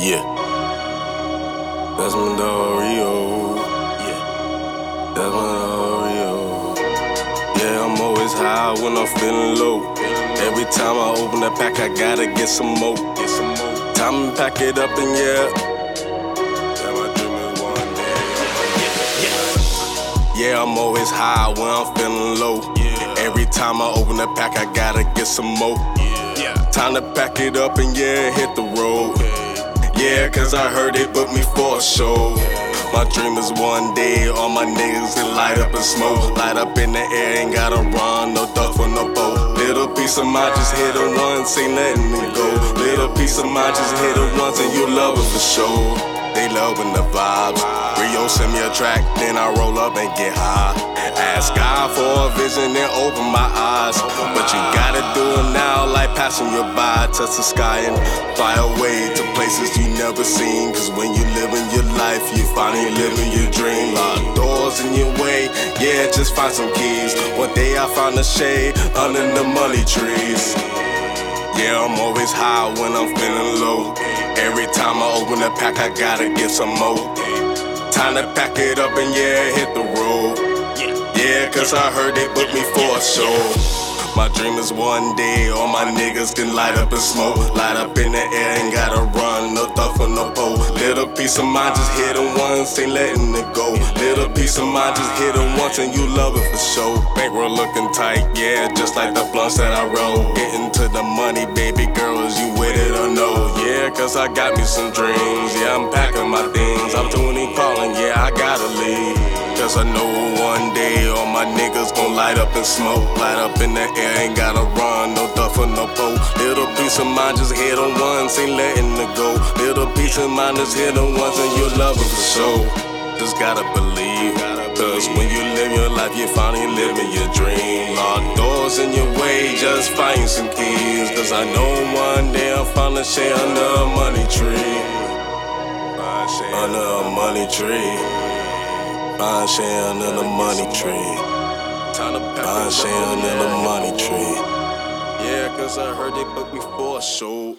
Yeah. Desmond Rio. Yeah. Desmond Rio. Yeah, I'm always high when I'm feeling low. Every time I open that pack, I gotta get some more. Get some more. Time to pack it up and yeah. Yeah, my dream is one day. Yeah, I'm always high when I'm feeling low. Yeah. Every time I open that pack, I gotta get some more. Yeah. Time to pack it up and yeah, hit the road. Yeah, cause I heard they booked me for a show. My dream is one day all my niggas can light up and smoke. Light up in the air, ain't gotta run, no duck for no boat. Little piece of mind, just hit it once, ain't letting it go. Little piece of mind, just hit it once, and you love it for sure. They loving the vibes. Rio send me a track, then I roll up and get high. Ask God for a vision and open my eyes. But passing your by. Touch the sky and fly away to places you never seen. Cause when you living your life, you finally living your dream. Lock doors in your way, yeah, just find some keys. One day I found a shade under the money trees. Yeah, I'm always high when I'm feeling low. Every time I open a pack, I gotta get some more. Time to pack it up and yeah, hit the road. Yeah, cause I heard they booked me for a show. My dream is one day all my niggas can light up and smoke. Light up in the air, and gotta run, no thought for no pole. Little piece of mind, just hit it once, ain't letting it go. Little piece of mind, just hit it once and you love it for sure. Bankroll looking tight, yeah, just like the blunts that I roll. Getting to the money, baby girl, is you with it or no? Yeah, cause I got me some dreams, yeah, I'm packing my things. I'm 20 calling, yeah, I gotta leave. Cause I know one day all my niggas gon' light up and smoke. Light up in the air, ain't gotta run, no for no pole. Little piece of mind, just hit on once, ain't letting it go. Little piece of mind, just hit on once, and you'll love it for sure. Just gotta believe. Cause when you live your life, you finally living your dream. Lock doors in your way, just find some keys. Cause I know one day I'll find a shade under a money tree. Under a money tree. Find shade under the money tree. Find shade under the money tree. Yeah, cause I heard they booked me for a show.